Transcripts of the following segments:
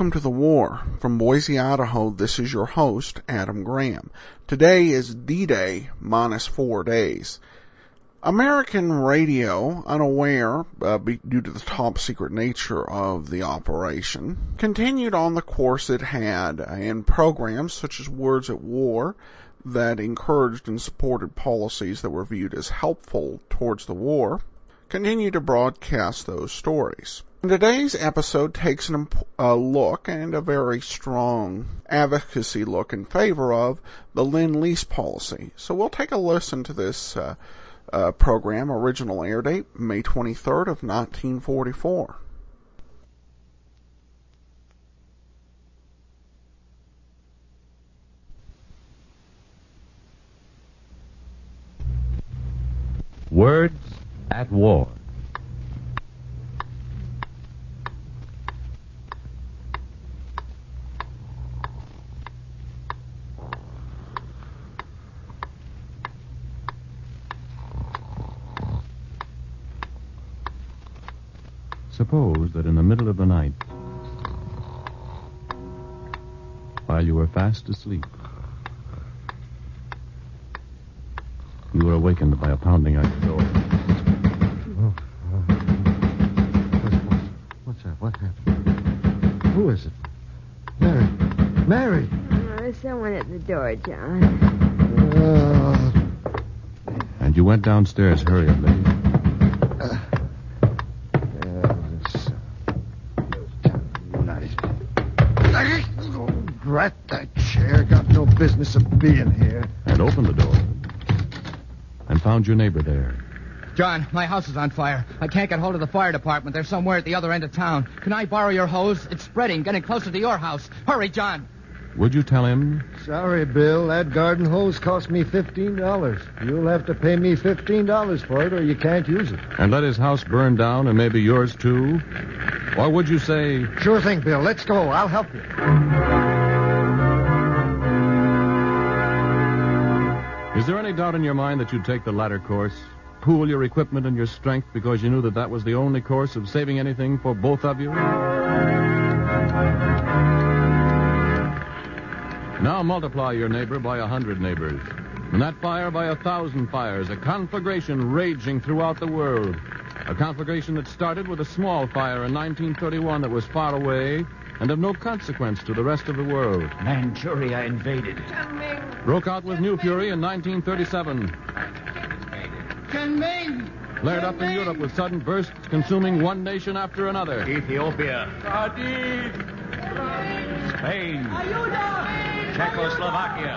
welcome to the war. From Boise, Idaho, this is your host, Adam Graham. Today is D-Day minus four days. American radio, unaware uh, due to the top secret nature of the operation, continued on the course it had in programs such as Words at War that encouraged and supported policies that were viewed as helpful towards the war, continued to broadcast those stories. Today's episode takes a look and a very strong advocacy look in favor of the Lend-Lease policy. So we'll take a listen to this uh, uh, program. Original air date May 23rd of 1944. Words at War. Suppose that in the middle of the night, while you were fast asleep, you were awakened by a pounding at the door. Oh, oh. What's, what's that? What happened? Who is it? Mary. Mary! There's someone at the door, John. Uh... And you went downstairs hurriedly. Drat that chair. Got no business of being here. And opened the door. And found your neighbor there. John, my house is on fire. I can't get hold of the fire department. They're somewhere at the other end of town. Can I borrow your hose? It's spreading, getting closer to your house. Hurry, John. Would you tell him? Sorry, Bill. That garden hose cost me $15. You'll have to pay me $15 for it, or you can't use it. And let his house burn down, and maybe yours too? Or would you say. Sure thing, Bill. Let's go. I'll help you. Is there any doubt in your mind that you'd take the latter course? Pool your equipment and your strength because you knew that that was the only course of saving anything for both of you? Now multiply your neighbor by a hundred neighbors. And that fire by a thousand fires, a conflagration raging throughout the world. A conflagration that started with a small fire in 1931 that was far away and of no consequence to the rest of the world. Manchuria invaded. Broke out with new fury in 1937. Flared up in Europe with sudden bursts consuming one nation after another. Ethiopia. Spain. Czechoslovakia.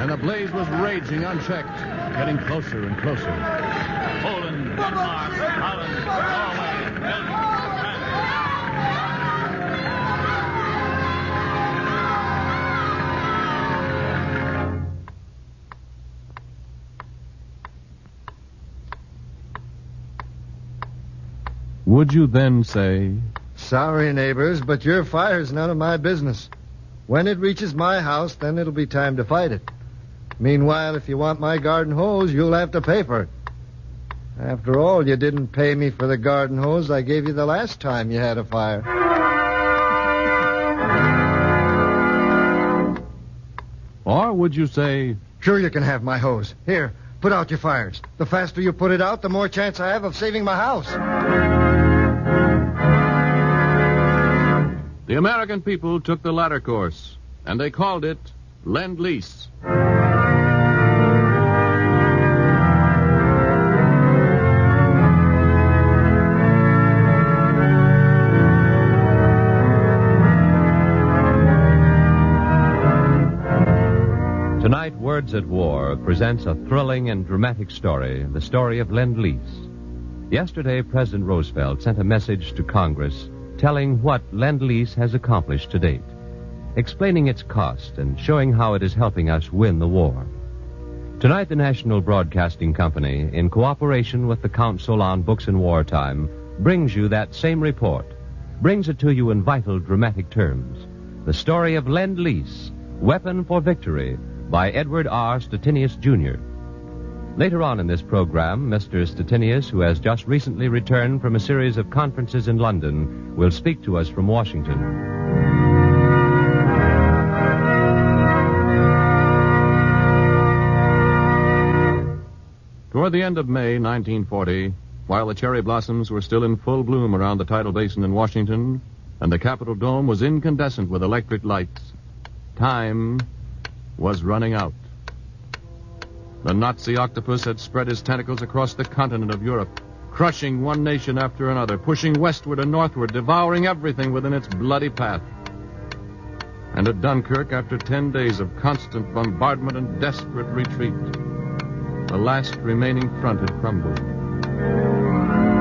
And the blaze was raging unchecked, getting closer and closer. Poland, Denmark, Holland, Norway, Belgium. Would you then say, Sorry, neighbors, but your fire's none of my business. When it reaches my house, then it'll be time to fight it. Meanwhile, if you want my garden hose, you'll have to pay for it. After all, you didn't pay me for the garden hose I gave you the last time you had a fire. Or would you say, Sure, you can have my hose. Here, put out your fires. The faster you put it out, the more chance I have of saving my house. The American people took the latter course, and they called it Lend Lease. Tonight, Words at War presents a thrilling and dramatic story, the story of Lend Lease. Yesterday, President Roosevelt sent a message to Congress telling what Lend Lease has accomplished to date, explaining its cost and showing how it is helping us win the war. Tonight, the National Broadcasting Company, in cooperation with the Council on Books in Wartime, brings you that same report, brings it to you in vital, dramatic terms. The story of Lend Lease, Weapon for Victory, by Edward R. Stettinius, Jr. Later on in this program, Mr. Stettinius, who has just recently returned from a series of conferences in London, will speak to us from Washington. Toward the end of May 1940, while the cherry blossoms were still in full bloom around the tidal basin in Washington, and the Capitol dome was incandescent with electric lights, time was running out. The Nazi octopus had spread his tentacles across the continent of Europe, crushing one nation after another, pushing westward and northward, devouring everything within its bloody path. And at Dunkirk, after ten days of constant bombardment and desperate retreat, the last remaining front had crumbled.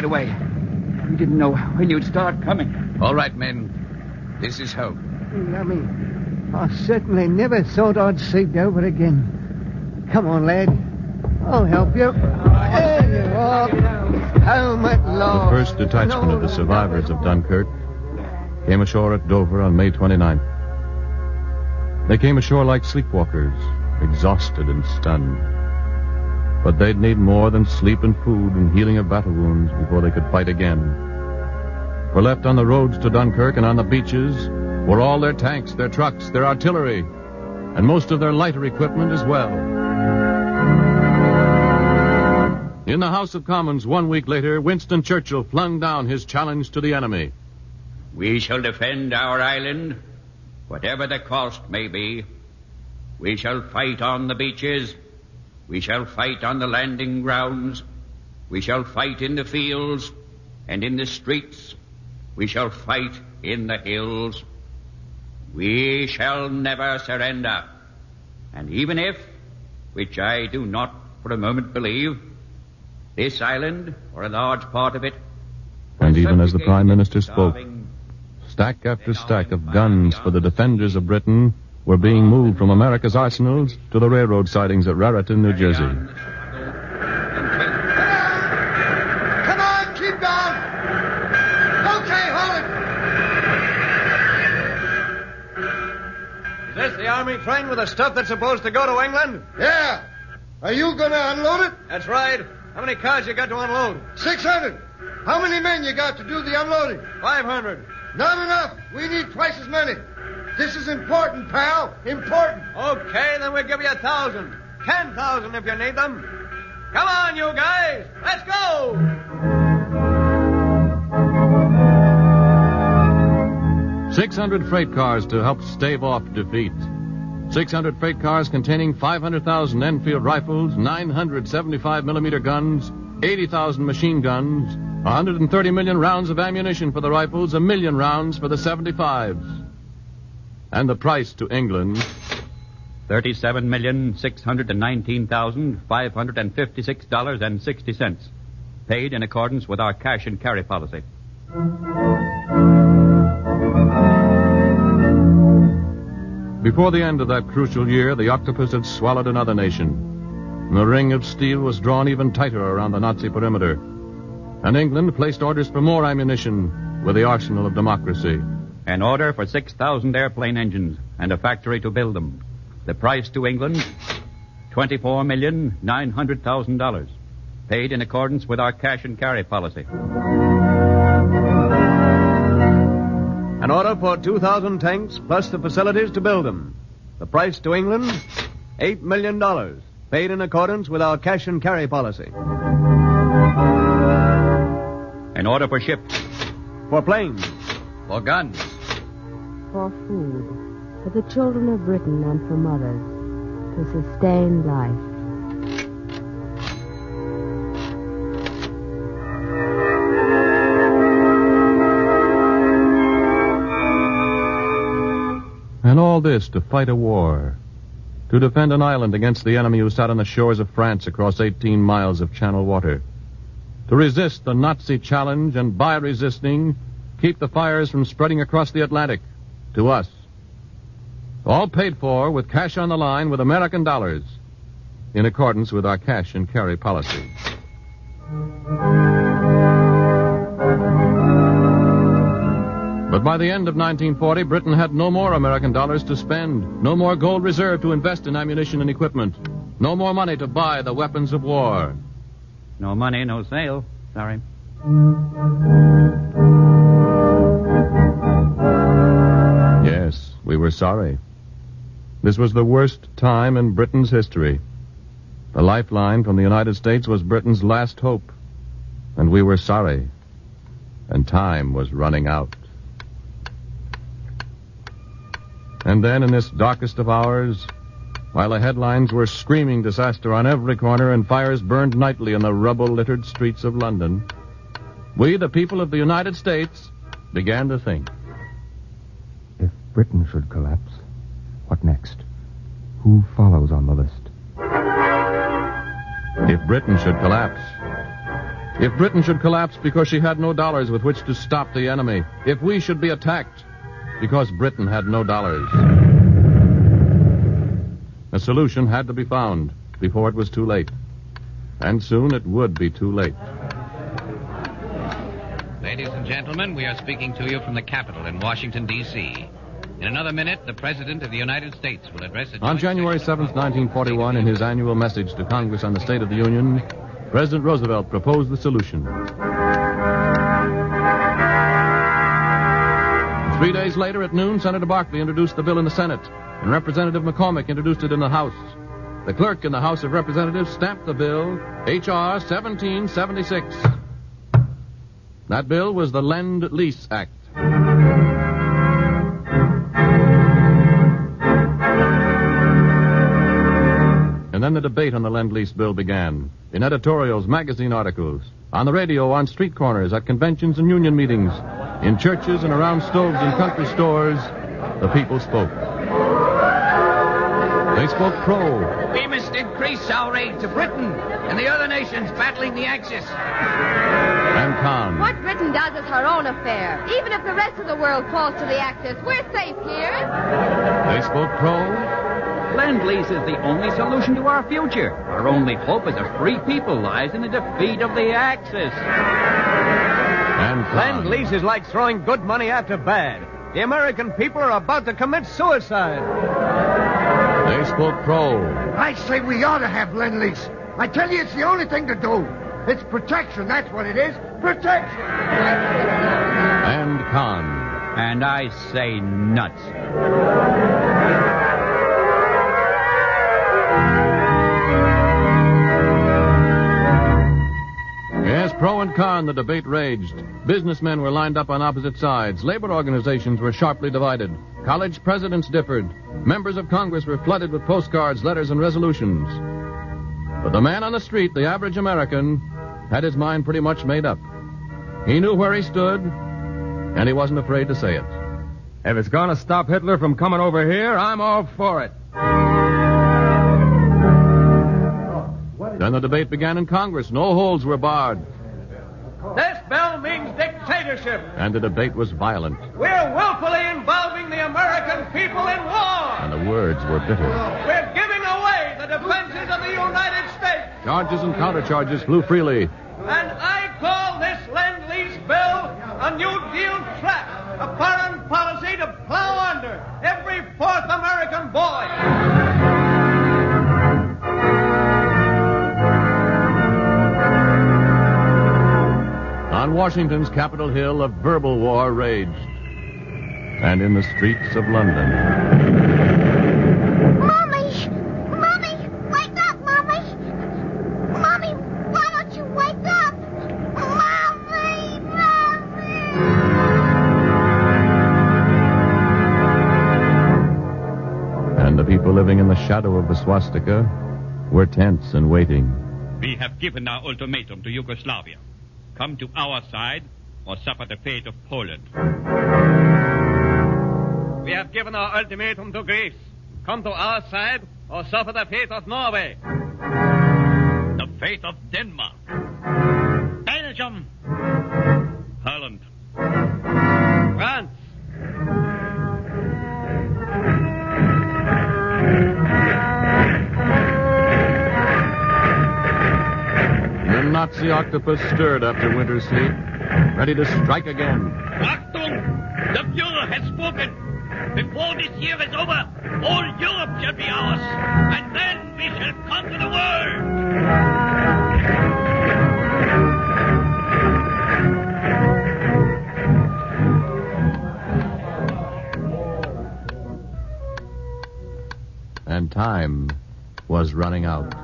Right away. We didn't know when you'd start coming. All right, men. This is home. Yummy. I certainly never thought I'd see Dover again. Come on, lad. I'll help you. There you are. Home at The last. first detachment of the survivors of Dunkirk came ashore at Dover on May 29th. They came ashore like sleepwalkers, exhausted and stunned. But they'd need more than sleep and food and healing of battle wounds before they could fight again. For left on the roads to Dunkirk and on the beaches were all their tanks, their trucks, their artillery, and most of their lighter equipment as well. In the House of Commons one week later, Winston Churchill flung down his challenge to the enemy. We shall defend our island, whatever the cost may be. We shall fight on the beaches. We shall fight on the landing grounds. We shall fight in the fields and in the streets. We shall fight in the hills. We shall never surrender. And even if, which I do not for a moment believe, this island, or a large part of it, And even as the Prime Minister spoke, stack after stack of guns for the defenders of Britain were being moved from America's arsenals to the railroad sidings at Raritan, New Jersey. Come on, keep going. Okay, hold it. Is this the army train with the stuff that's supposed to go to England? Yeah. Are you going to unload it? That's right. How many cars you got to unload? 600. How many men you got to do the unloading? 500. Not enough. We need twice as many. This is important, pal. Important. Okay, then we'll give you a thousand. Ten thousand if you need them. Come on, you guys. Let's go. Six hundred freight cars to help stave off defeat. 600 freight cars containing 500,000 Enfield rifles, 975 millimeter guns, 80,000 machine guns, 130 million rounds of ammunition for the rifles, a million rounds for the 75s. And the price to England, Thirty-seven million six hundred and nineteen thousand five hundred and fifty-six dollars and sixty cents, paid in accordance with our cash and carry policy. Before the end of that crucial year, the octopus had swallowed another nation. The ring of steel was drawn even tighter around the Nazi perimeter. And England placed orders for more ammunition with the arsenal of democracy. An order for six thousand airplane engines and a factory to build them. The price to England, twenty-four million nine hundred thousand dollars, paid in accordance with our cash and carry policy. An order for 2,000 tanks plus the facilities to build them. The price to England, $8 million, paid in accordance with our cash and carry policy. An order for ships, For planes, For guns. For food. For the children of Britain and for mothers. To sustain life. And all this to fight a war. To defend an island against the enemy who sat on the shores of France across 18 miles of channel water. to resist the Nazi challenge and by resisting, keep the fires from spreading across the Atlantic to us. All paid for with cash on the line with American dollars in accordance with our cash and carry policy. But by the end of 1940, Britain had no more American dollars to spend, no more gold reserve to invest in ammunition and equipment, no more money to buy the weapons of war. No money, no sale. Sorry. Were sorry. This was the worst time in Britain's history. The lifeline from the United States was Britain's last hope. And we were sorry. And time was running out. And then, in this darkest of hours, while the headlines were screaming disaster on every corner and fires burned nightly in the rubble littered streets of London, we, the people of the United States, began to think. If Britain should collapse, what next? Who follows on the list? If Britain should collapse. If Britain should collapse because she had no dollars with which to stop the enemy. If we should be attacked because Britain had no dollars. A solution had to be found before it was too late. And soon it would be too late. Ladies and gentlemen, we are speaking to you from the Capitol in Washington, D.C. In another minute, the President of the United States will address a On January 7th, 1941, in his annual message to Congress on the State of the Union, President Roosevelt proposed the solution. Three days later, at noon, Senator Barkley introduced the bill in the Senate, and Representative McCormack introduced it in the House. The clerk in the House of Representatives stamped the bill, H.R. 1776. That bill was the Lend Lease Act. And then the debate on the Lend Lease bill began. In editorials, magazine articles, on the radio, on street corners, at conventions and union meetings, in churches and around stoves in country stores, the people spoke. They spoke pro. We must increase our aid to Britain and the other nations battling the Axis. And con. What Britain does is her own affair. Even if the rest of the world falls to the Axis, we're safe here. They spoke pro. Lend lease is the only solution to our future. Our only hope as a free people lies in the defeat of the Axis. And con. Lend lease is like throwing good money after bad. The American people are about to commit suicide. They spoke pro. I say we ought to have lend lease. I tell you, it's the only thing to do. It's protection, that's what it is. Protection. And con. And I say nuts. Yes, pro and con, the debate raged. Businessmen were lined up on opposite sides. Labor organizations were sharply divided. College presidents differed. Members of Congress were flooded with postcards, letters, and resolutions. But the man on the street, the average American, had his mind pretty much made up. He knew where he stood, and he wasn't afraid to say it. If it's going to stop Hitler from coming over here, I'm all for it. Then the debate began in Congress. No holds were barred, This bill means dictatorship. and the debate was violent, We're willfully involving the American people in war. and the words were bitter. We're giving away the defenses of the United States. Charges and countercharges flew freely. And I call this Lend Lease bill a New Deal trap, a foreign policy Washington's Capitol Hill, a verbal war raged. And in the streets of London. Mommy! Mommy! Wake up, Mommy! Mommy, why don't you wake up? Mommy! Mommy! And the people living in the shadow of the swastika were tense and waiting. We have given our ultimatum to Yugoslavia. Come to our side or suffer the fate of Poland. We have given our ultimatum to Greece. Come to our side or suffer the fate of Norway. The fate of Denmark. Octopus stirred after winter's sleep, ready to strike again. Achtung! The Fuhrer has spoken. Before this year is over, all Europe shall be ours. And then we shall conquer the world. And time was running out.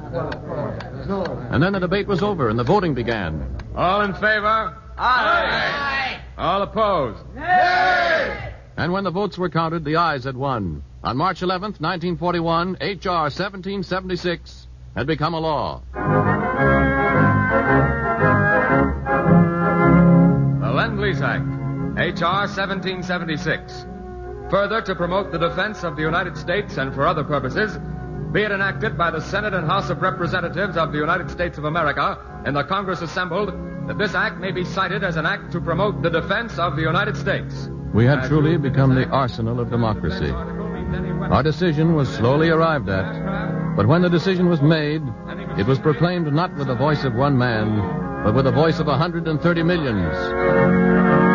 And then the debate was over and the voting began. All in favor? Aye. All opposed? Nay. And when the votes were counted, the ayes had won. On March 11th, 1941, H.R. 1776 had become a law. The Lend-Lease Act, H.R. 1776. Further, to promote the defense of the United States and for other purposes, be it enacted by the Senate and House of Representatives of the United States of America in the Congress assembled that this act may be cited as an act to promote the defense of the United States. We had truly become the arsenal of democracy. Our decision was slowly arrived at, but when the decision was made, it was proclaimed not with the voice of one man, but with the voice of 130 millions.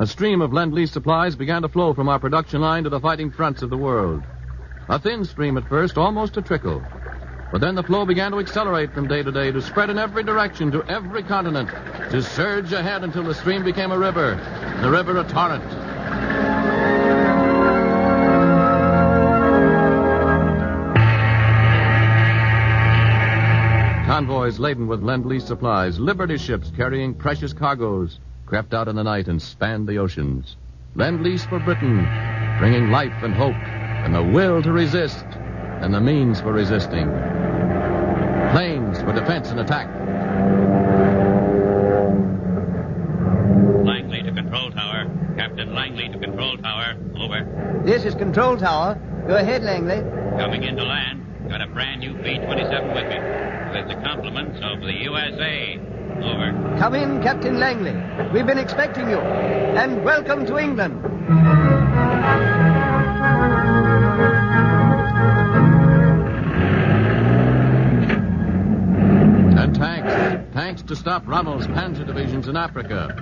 A stream of Lend-Lease supplies began to flow from our production line to the fighting fronts of the world. A thin stream at first, almost a trickle. But then the flow began to accelerate from day to day, to spread in every direction, to every continent, to surge ahead until the stream became a river, the river a torrent. Convoys laden with Lend-Lease supplies, Liberty ships carrying precious cargoes, crept out in the night and spanned the oceans. Lend-Lease for Britain, bringing life and hope, and the will to resist, and the means for resisting. Planes for defense and attack. Langley to control tower. Captain Langley to control tower. Over. This is Control Tower. Go ahead, Langley. Coming into land. Got a brand new B-27 with me. With the compliments of the USA. Over. Come in, Captain Langley. We've been expecting you. And welcome to England. And tanks. Tanks to stop Rommel's panzer divisions in Africa.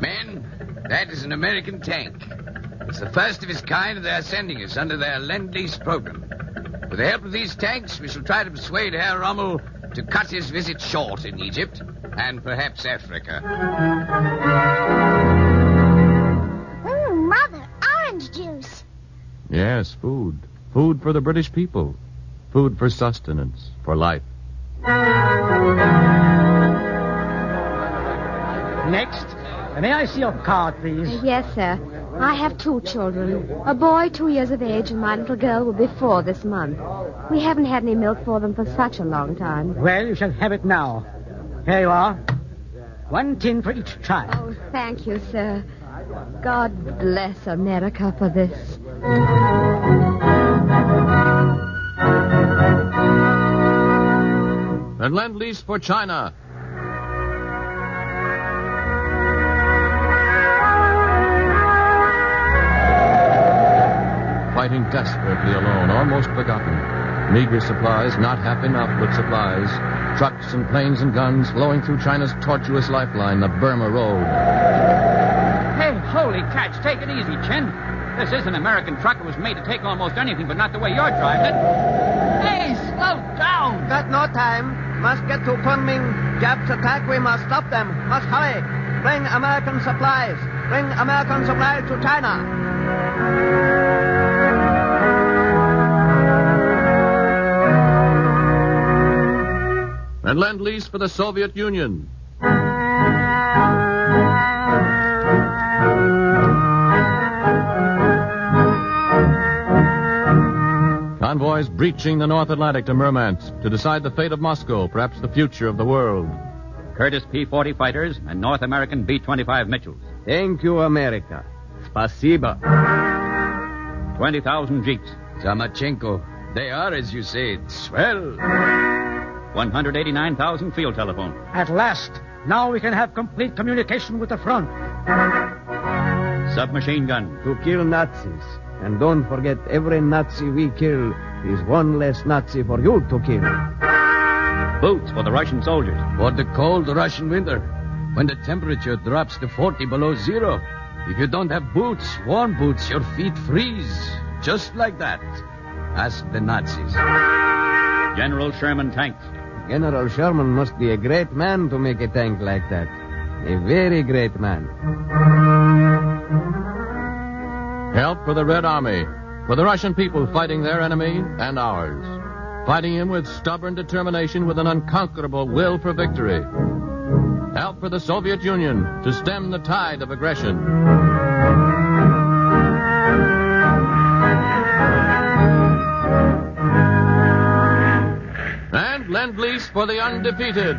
Men, that is an American tank. It's the first of its kind they are sending us under their Lend-Lease program. With the help of these tanks, we shall try to persuade Herr Rommel to cut his visit short in Egypt and perhaps Africa. Mmm, Mother, orange juice. Yes, food. Food for the British people. Food for sustenance, for life. Next. May I see your card, please? Yes, sir. I have two children. A boy two years of age and my little girl will be four this month. We haven't had any milk for them for such a long time. Well, you shall have it now. Here you are. One tin for each child. Oh, thank you, sir. God bless America for this. And Lend-Lease for China. Fighting desperately alone, almost forgotten. Meager supplies, not half enough, but supplies. Trucks and planes and guns flowing through China's tortuous lifeline, the Burma Road. Hey, holy cats, take it easy, Chin. This is an American truck. It was made to take almost anything, but not the way you're driving it. Hey, slow down. Got no time. Must get to Kunming. Japs attack. We must stop them. Must hurry. Bring American supplies. Bring American supplies to China. And Lend-Lease for the Soviet Union. Convoys breaching the North Atlantic to Murmansk to decide the fate of Moscow, perhaps the future of the world. Curtiss P-40 fighters and North American B-25 Mitchells. Thank you, America. Spasiba. 20,000 jeeps. Zamachenko, they are, as you say, swell. 189,000 field telephones. At last, now we can have complete communication with the front. Submachine gun. To kill Nazis. And don't forget, every Nazi we kill is one less Nazi for you to kill. Boots for the Russian soldiers. For the cold Russian winter, when the temperature drops to 40 below zero. If you don't have boots, warm boots, your feet freeze. Just like that. Ask the Nazis. General Sherman tanks. General Sherman must be a great man to make a tank like that. A very great man. Help for the Red Army, for the Russian people fighting their enemy and ours. Fighting him with stubborn determination, with an unconquerable will for victory. Help for the Soviet Union to stem the tide of aggression. And Lease for the undefeated.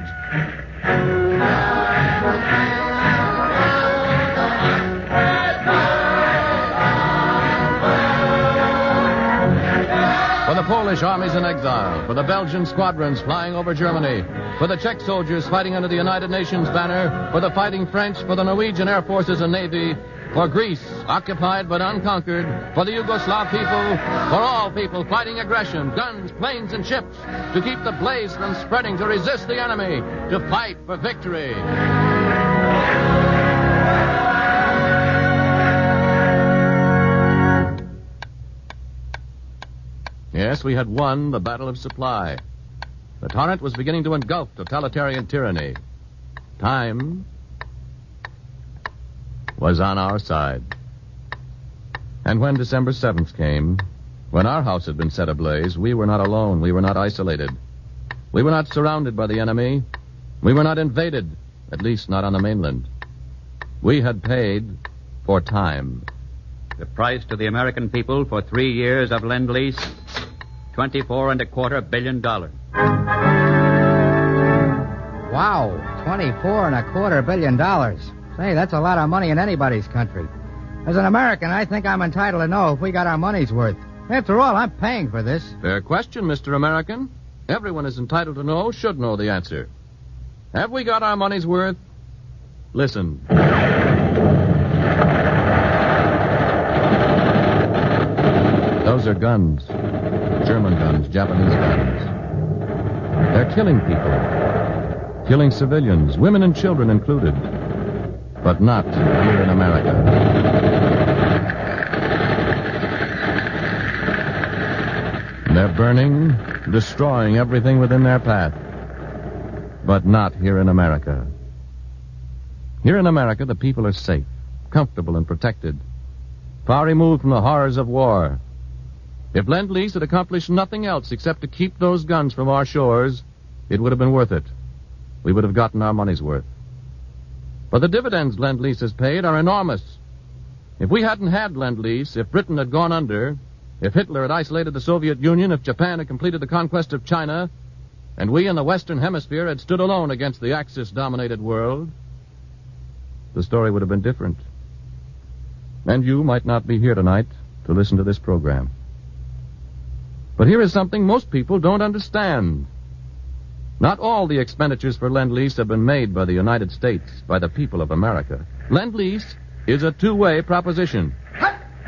For the Polish armies in exile, for the Belgian squadrons flying over Germany, for the Czech soldiers fighting under the United Nations banner, for the fighting French, for the Norwegian air forces and navy, for Greece, occupied but unconquered, for the Yugoslav people, for all people fighting aggression, guns, planes, and ships, to keep the blaze from spreading, to resist the enemy, to fight for victory. Yes, we had won the battle of supply. The torrent was beginning to engulf totalitarian tyranny. Time was on our side. And when December 7th came, when our house had been set ablaze, we were not alone. We were not isolated. We were not surrounded by the enemy. We were not invaded, at least not on the mainland. We had paid for time. The price to the American people for three years of Lend Lease twenty-four and a quarter billion dollars. Wow, twenty-four and a quarter billion dollars. Say, that's a lot of money in anybody's country. As an American, I think I'm entitled to know if we got our money's worth. After all, I'm paying for this. Fair question, Mr. American. Everyone is entitled to know, should know the answer. Have we got our money's worth? Listen. Those are guns. German guns, Japanese guns. They're killing people. Killing civilians, women and children included. But not here in America. They're burning, destroying everything within their path. But not here in America. Here in America, the people are safe, comfortable, and protected. Far removed from the horrors of war. If Lend Lease had accomplished nothing else except to keep those guns from our shores, it would have been worth it. We would have gotten our money's worth. But the dividends Lend Lease has paid are enormous. If we hadn't had Lend Lease, if Britain had gone under, if Hitler had isolated the Soviet Union, if Japan had completed the conquest of China, and we in the Western Hemisphere had stood alone against the Axis dominated world, the story would have been different. And you might not be here tonight to listen to this program. But here is something most people don't understand. Not all the expenditures for Lend Lease have been made by the United States, by the people of America. Lend Lease is a two way proposition.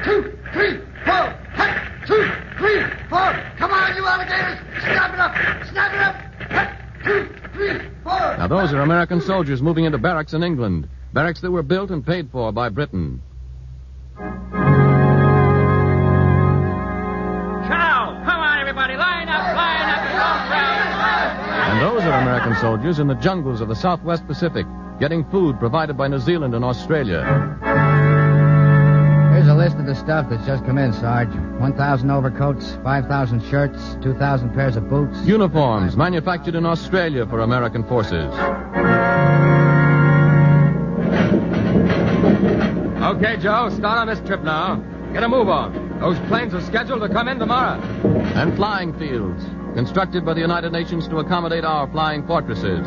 Two, three, four. Hut, two, three, four. Come on, you alligators. Snap it up. Snap it up. Hut, two, three, four. Now, those are American soldiers moving into barracks in England. Barracks that were built and paid for by Britain. Soldiers in the jungles of the Southwest Pacific, getting food provided by New Zealand and Australia. Here's a list of the stuff that's just come in, Sarge. 1,000 overcoats, 5,000 shirts, 2,000 pairs of boots. Uniforms manufactured in Australia for American forces. Okay, Joe, start on this trip now. Get a move on. Those planes are scheduled to come in tomorrow. And flying fields, constructed by the United Nations to accommodate our flying fortresses.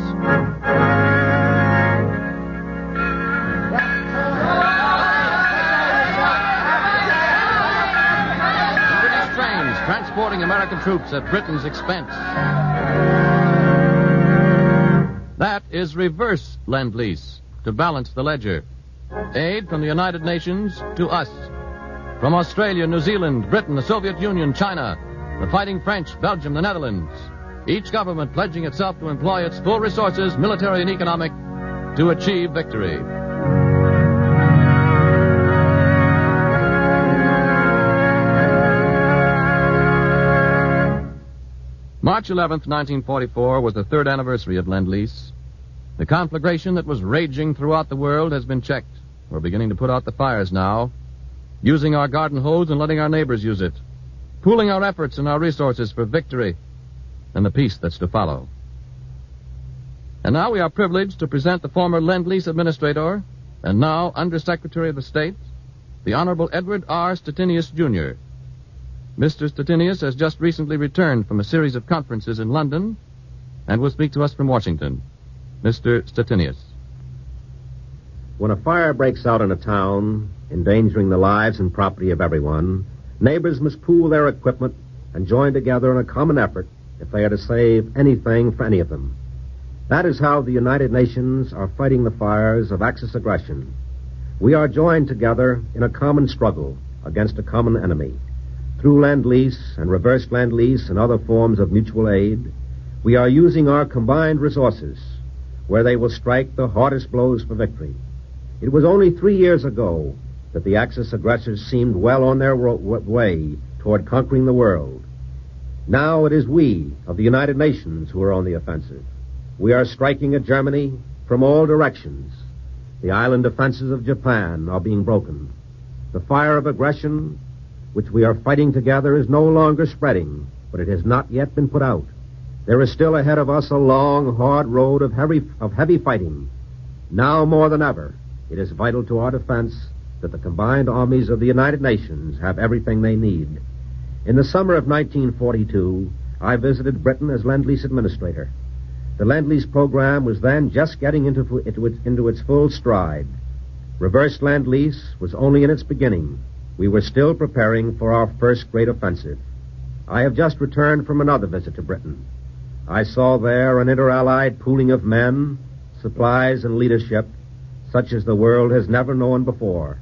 British trains transporting American troops at Britain's expense. That is reverse lend lease to balance the ledger. Aid from the United Nations to us. From Australia, New Zealand, Britain, the Soviet Union, China, the fighting French, Belgium, the Netherlands. Each government pledging itself to employ its full resources, military and economic, to achieve victory. March 11th, 1944 was the third anniversary of Lend Lease. The conflagration that was raging throughout the world has been checked. We're beginning to put out the fires now, using our garden hose and letting our neighbors use it, pooling our efforts and our resources for victory and the peace that's to follow. And now we are privileged to present the former Lend Lease Administrator and now Under Secretary of the State, the Honorable Edward R. Stettinius, Jr. Mr. Stettinius has just recently returned from a series of conferences in London and will speak to us from Washington. Mr. Stettinius. When a fire breaks out in a town, endangering the lives and property of everyone, neighbors must pool their equipment and join together in a common effort if they are to save anything for any of them. That is how the United Nations are fighting the fires of Axis aggression. We are joined together in a common struggle against a common enemy. Through Lend Lease and reverse Lend Lease and other forms of mutual aid, we are using our combined resources where they will strike the hardest blows for victory. It was only three years ago that the Axis aggressors seemed well on their way toward conquering the world. Now it is we of the United Nations who are on the offensive. We are striking at Germany from all directions. The island defenses of Japan are being broken. The fire of aggression which we are fighting together is no longer spreading, but it has not yet been put out. There is still ahead of us a long, hard road of heavy, of heavy fighting. Now more than ever, it is vital to our defense that the combined armies of the United Nations have everything they need. In the summer of 1942, I visited Britain as Lend-Lease Administrator. The Lend-Lease program was then just getting into, into, its, into its full stride. Reverse Lend-Lease was only in its beginning. We were still preparing for our first great offensive. I have just returned from another visit to Britain. I saw there an inter-allied pooling of men, supplies, and leadership such as the world has never known before.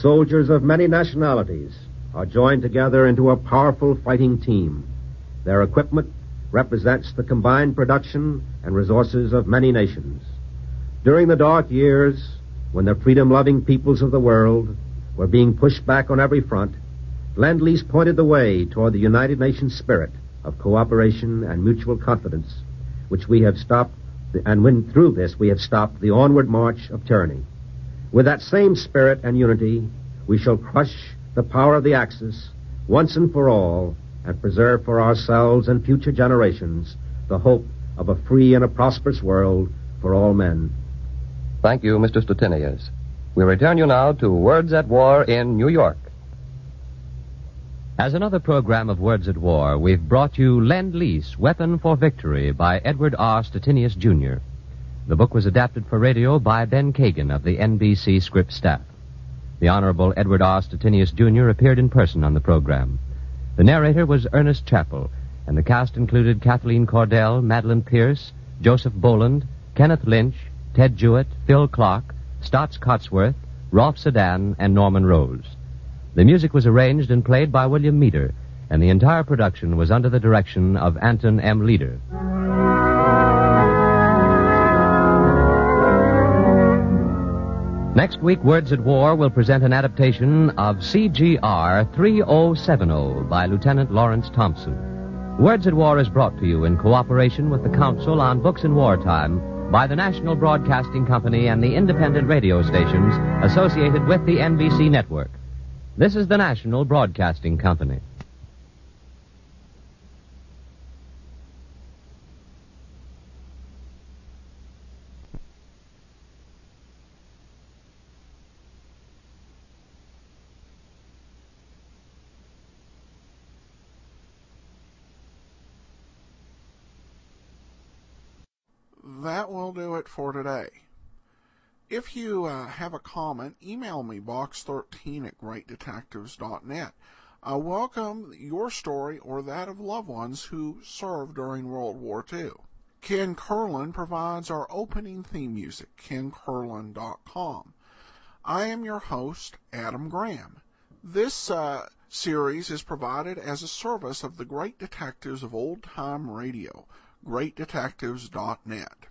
Soldiers of many nationalities are joined together into a powerful fighting team. Their equipment represents the combined production and resources of many nations. During the dark years, when the freedom-loving peoples of the world were being pushed back on every front, Lend-Lease pointed the way toward the United Nations spirit of cooperation and mutual confidence, which we have stopped, and when through this we have stopped the onward march of tyranny. With that same spirit and unity, we shall crush the power of the Axis once and for all and preserve for ourselves and future generations the hope of a free and a prosperous world for all men. Thank you, Mr. Stettinius. We return you now to Words at War in New York. As another program of Words at War, we've brought you Lend Lease, Weapon for Victory by Edward R. Stettinius, Jr. The book was adapted for radio by Ben Kagan of the NBC script staff. The Honorable Edward R. Stettinius, Jr. appeared in person on the program. The narrator was Ernest Chappell, and the cast included Kathleen Cordell, Madeline Pierce, Joseph Boland, Kenneth Lynch, Ted Jewett, Phil Clark, Staats Cotsworth, Rolf Sedan, and Norman Rose. The music was arranged and played by William Meader, and the entire production was under the direction of Anton M. Leader. Next week, Words at War will present an adaptation of CGR 3070 by Lieutenant Lawrence Thompson. Words at War is brought to you in cooperation with the Council on Books in Wartime by the National Broadcasting Company and the independent radio stations associated with the NBC network. This is the National Broadcasting Company. that will do it for today. If you uh, have a comment, email me box13 at greatdetectives.net. I welcome your story or that of loved ones who served during World War II. Ken Curlin provides our opening theme music, kencurlin.com. I am your host, Adam Graham. This uh, series is provided as a service of the great detectives of old time radio, greatdetectives.net.